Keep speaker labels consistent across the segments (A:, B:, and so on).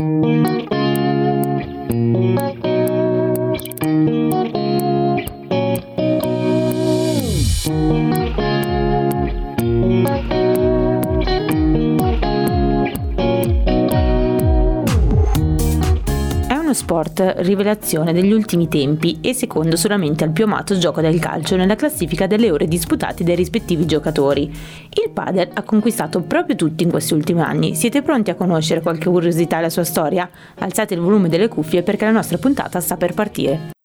A: Música sport rivelazione degli ultimi tempi e secondo solamente al più amato gioco del calcio nella classifica delle ore disputate dai rispettivi giocatori. Il padel ha conquistato proprio tutti in questi ultimi anni. Siete pronti a conoscere qualche curiosità della sua storia? Alzate il volume delle cuffie perché la nostra puntata sta per partire.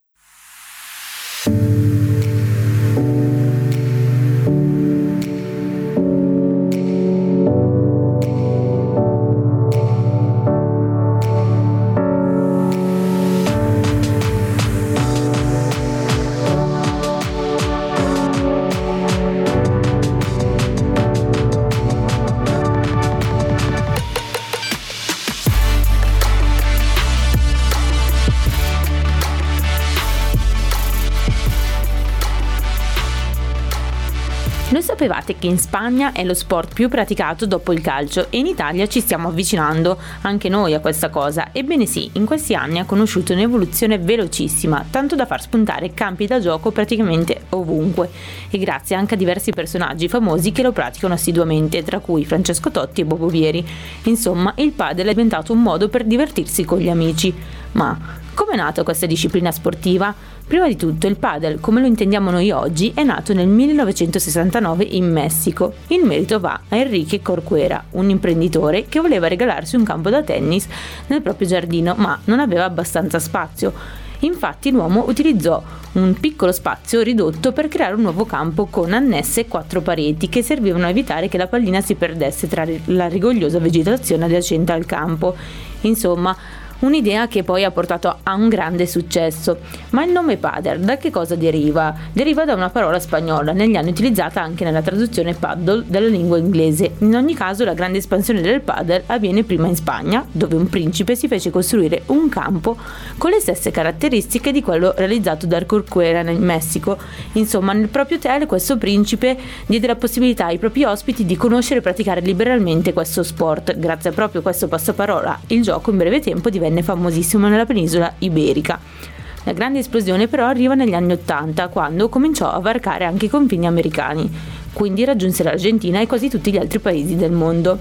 A: Sapevate che in Spagna è lo sport più praticato dopo il calcio e in Italia ci stiamo avvicinando anche noi a questa cosa? Ebbene sì, in questi anni ha conosciuto un'evoluzione velocissima, tanto da far spuntare campi da gioco praticamente ovunque e grazie anche a diversi personaggi famosi che lo praticano assiduamente, tra cui Francesco Totti e Bobo Vieri. Insomma, il padel è diventato un modo per divertirsi con gli amici. Ma come è nata questa disciplina sportiva? Prima di tutto il padel, come lo intendiamo noi oggi, è nato nel 1969 in Messico. Il merito va a Enrique Corcuera, un imprenditore che voleva regalarsi un campo da tennis nel proprio giardino, ma non aveva abbastanza spazio. Infatti l'uomo utilizzò un piccolo spazio ridotto per creare un nuovo campo con annesse quattro pareti che servivano a evitare che la pallina si perdesse tra la rigogliosa vegetazione adiacente al campo. Insomma, un'idea che poi ha portato a un grande successo. Ma il nome padel da che cosa deriva? Deriva da una parola spagnola, negli anni utilizzata anche nella traduzione paddle della lingua inglese. In ogni caso la grande espansione del padel avviene prima in Spagna, dove un principe si fece costruire un campo con le stesse caratteristiche di quello realizzato da Corcuera nel Messico. Insomma, nel proprio hotel questo principe diede la possibilità ai propri ospiti di conoscere e praticare liberalmente questo sport. Grazie a proprio questo passaparola, il gioco in breve tempo divenne divenne famosissimo nella penisola iberica. La grande esplosione però arriva negli anni Ottanta, quando cominciò a varcare anche i confini americani, quindi raggiunse l'Argentina e quasi tutti gli altri paesi del mondo.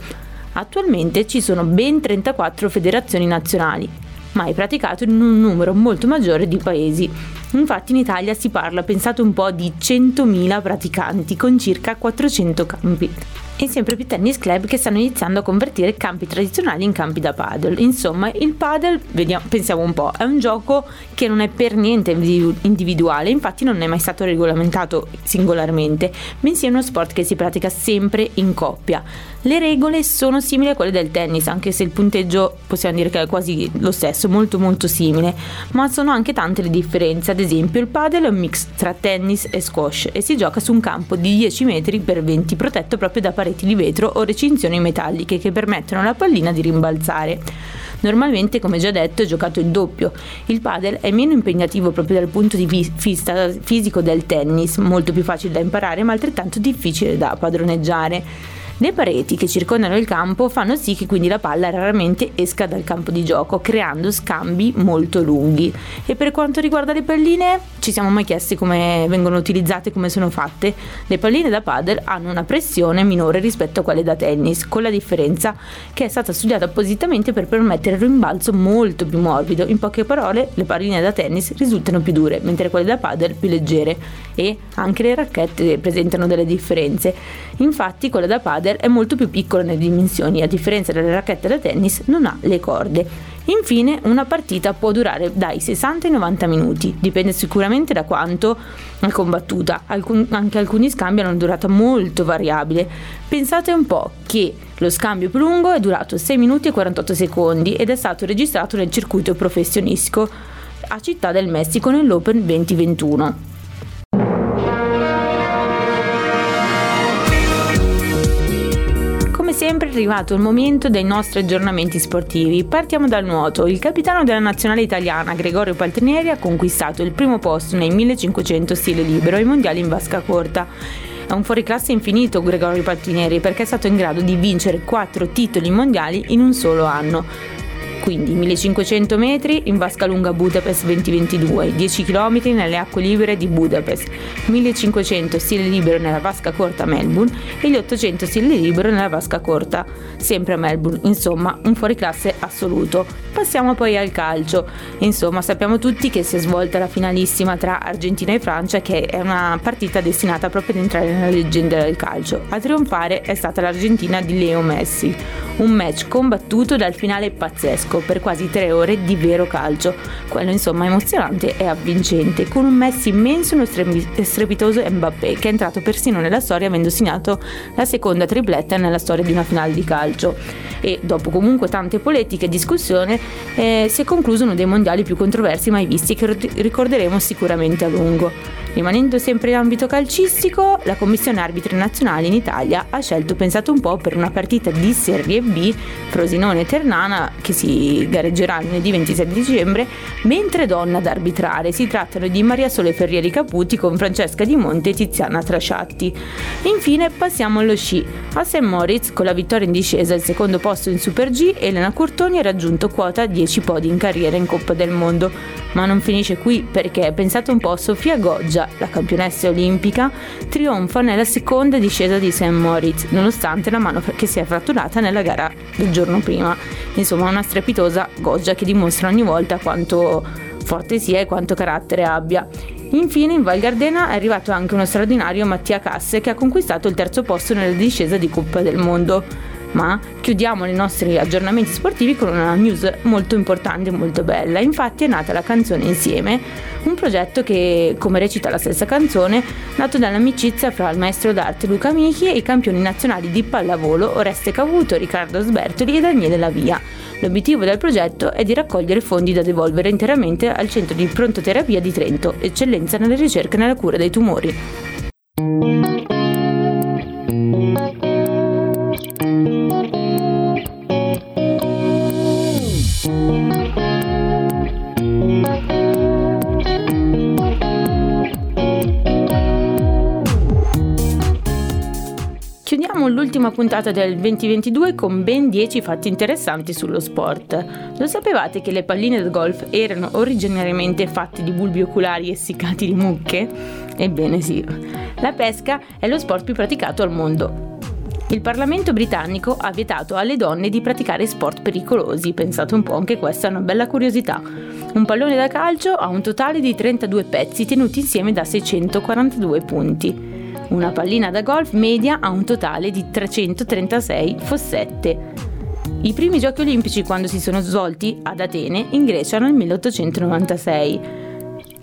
A: Attualmente ci sono ben 34 federazioni nazionali, ma è praticato in un numero molto maggiore di paesi. Infatti in Italia si parla, pensate un po', di 100.000 praticanti con circa 400 campi e sempre più tennis club che stanno iniziando a convertire campi tradizionali in campi da paddle. Insomma, il paddle, vediamo, pensiamo un po', è un gioco che non è per niente individuale, infatti non è mai stato regolamentato singolarmente, bensì è uno sport che si pratica sempre in coppia. Le regole sono simili a quelle del tennis, anche se il punteggio possiamo dire che è quasi lo stesso, molto molto simile, ma sono anche tante le differenze. Ad esempio, il paddle è un mix tra tennis e squash e si gioca su un campo di 10 metri per 20 protetto proprio da pareti di vetro o recinzioni metalliche che permettono alla pallina di rimbalzare. Normalmente, come già detto, è giocato il doppio. Il padel è meno impegnativo proprio dal punto di vista fisico del tennis, molto più facile da imparare ma altrettanto difficile da padroneggiare. Le pareti che circondano il campo fanno sì che quindi la palla raramente esca dal campo di gioco, creando scambi molto lunghi. E per quanto riguarda le palline, ci siamo mai chiesti come vengono utilizzate e come sono fatte? Le palline da paddle hanno una pressione minore rispetto a quelle da tennis, con la differenza che è stata studiata appositamente per permettere il rimbalzo molto più morbido. In poche parole, le palline da tennis risultano più dure, mentre quelle da paddle più leggere e anche le racchette presentano delle differenze. Infatti, quella da paddle padel è molto più piccolo nelle dimensioni, a differenza delle racchette da tennis non ha le corde. Infine, una partita può durare dai 60 ai 90 minuti, dipende sicuramente da quanto è combattuta. Alcun, anche alcuni scambi hanno una durata molto variabile. Pensate un po' che lo scambio più lungo è durato 6 minuti e 48 secondi ed è stato registrato nel circuito professionistico a Città del Messico nell'Open 2021. Sempre arrivato il momento dei nostri aggiornamenti sportivi. Partiamo dal nuoto. Il capitano della nazionale italiana, Gregorio Paltrinieri, ha conquistato il primo posto nei 1500 stile libero ai mondiali in vasca corta. È un fuoriclasse infinito Gregorio Paltrinieri perché è stato in grado di vincere quattro titoli mondiali in un solo anno. Quindi 1500 metri in vasca lunga Budapest 2022, 10 km nelle acque libere di Budapest, 1500 stile libero nella vasca corta Melbourne e gli 800 stile libero nella vasca corta sempre a Melbourne, insomma un fuoriclasse assoluto. Passiamo poi al calcio, insomma sappiamo tutti che si è svolta la finalissima tra Argentina e Francia che è una partita destinata proprio ad entrare nella leggenda del calcio. A trionfare è stata l'Argentina di Leo Messi, un match combattuto dal finale pazzesco per quasi tre ore di vero calcio, quello insomma emozionante e avvincente, con un Messi immenso e uno strepitoso Mbappé che è entrato persino nella storia avendo segnato la seconda tripletta nella storia di una finale di calcio. E dopo comunque tante politiche e discussioni eh, si è concluso uno dei mondiali più controversi mai visti che ricorderemo sicuramente a lungo. Rimanendo sempre in ambito calcistico, la Commissione Arbitri Nazionale in Italia ha scelto, pensato un po', per una partita di Serie B Frosinone-Ternana che si gareggerà lunedì 27 dicembre, mentre donna ad arbitrare. Si trattano di Maria Sole Ferrieri Caputi con Francesca Di Monte e Tiziana Trasciatti. Infine passiamo allo sci. A St. Moritz, con la vittoria in discesa al secondo posto in Super G, Elena Curtoni ha raggiunto quota 10 podi in carriera in Coppa del Mondo. Ma non finisce qui perché, pensate un po', Sofia Goggia, la campionessa olimpica, trionfa nella seconda discesa di St. Moritz, nonostante la mano che si è fratturata nella gara del giorno prima. Insomma, una strepitosa Goggia che dimostra ogni volta quanto forte sia e quanto carattere abbia. Infine in Val Gardena è arrivato anche uno straordinario Mattia Casse che ha conquistato il terzo posto nella discesa di Coppa del Mondo ma chiudiamo i nostri aggiornamenti sportivi con una news molto importante e molto bella. Infatti è nata la canzone Insieme, un progetto che, come recita la stessa canzone, nato dall'amicizia fra il maestro d'arte Luca Michi e i campioni nazionali di pallavolo Oreste Cavuto, Riccardo Sbertoli e Daniele Lavia. L'obiettivo del progetto è di raccogliere fondi da devolvere interamente al Centro di Prontoterapia di Trento, eccellenza nelle ricerche e nella cura dei tumori. L'ultima puntata del 2022 con ben 10 fatti interessanti sullo sport. Lo sapevate che le palline da golf erano originariamente fatte di bulbi oculari essiccati di mucche? Ebbene sì, la pesca è lo sport più praticato al mondo. Il Parlamento britannico ha vietato alle donne di praticare sport pericolosi, pensate un po', anche questa è una bella curiosità. Un pallone da calcio ha un totale di 32 pezzi tenuti insieme da 642 punti. Una pallina da golf media ha un totale di 336 fossette. I primi giochi olimpici quando si sono svolti ad Atene in Grecia nel 1896.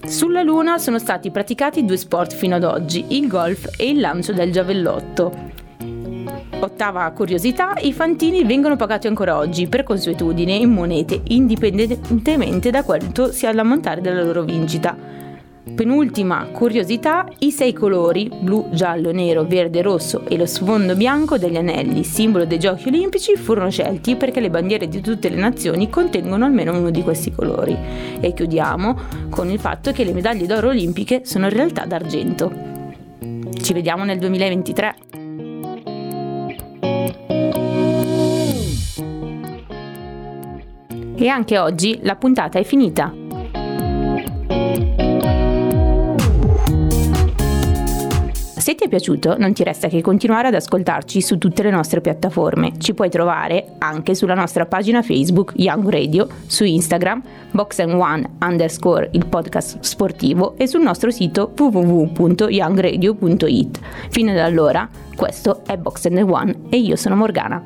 A: Sulla Luna sono stati praticati due sport fino ad oggi, il golf e il lancio del giavellotto. Ottava curiosità, i fantini vengono pagati ancora oggi per consuetudine in monete, indipendentemente da quanto sia l'ammontare della loro vincita. Penultima curiosità, i sei colori, blu, giallo, nero, verde, rosso e lo sfondo bianco degli anelli, simbolo dei giochi olimpici, furono scelti perché le bandiere di tutte le nazioni contengono almeno uno di questi colori. E chiudiamo con il fatto che le medaglie d'oro olimpiche sono in realtà d'argento. Ci vediamo nel 2023. E anche oggi la puntata è finita. Se ti è piaciuto, non ti resta che continuare ad ascoltarci su tutte le nostre piattaforme. Ci puoi trovare anche sulla nostra pagina Facebook Young Radio, su Instagram Box One underscore il podcast sportivo e sul nostro sito www.youngradio.it. Fino ad allora, questo è Box One e io sono Morgana.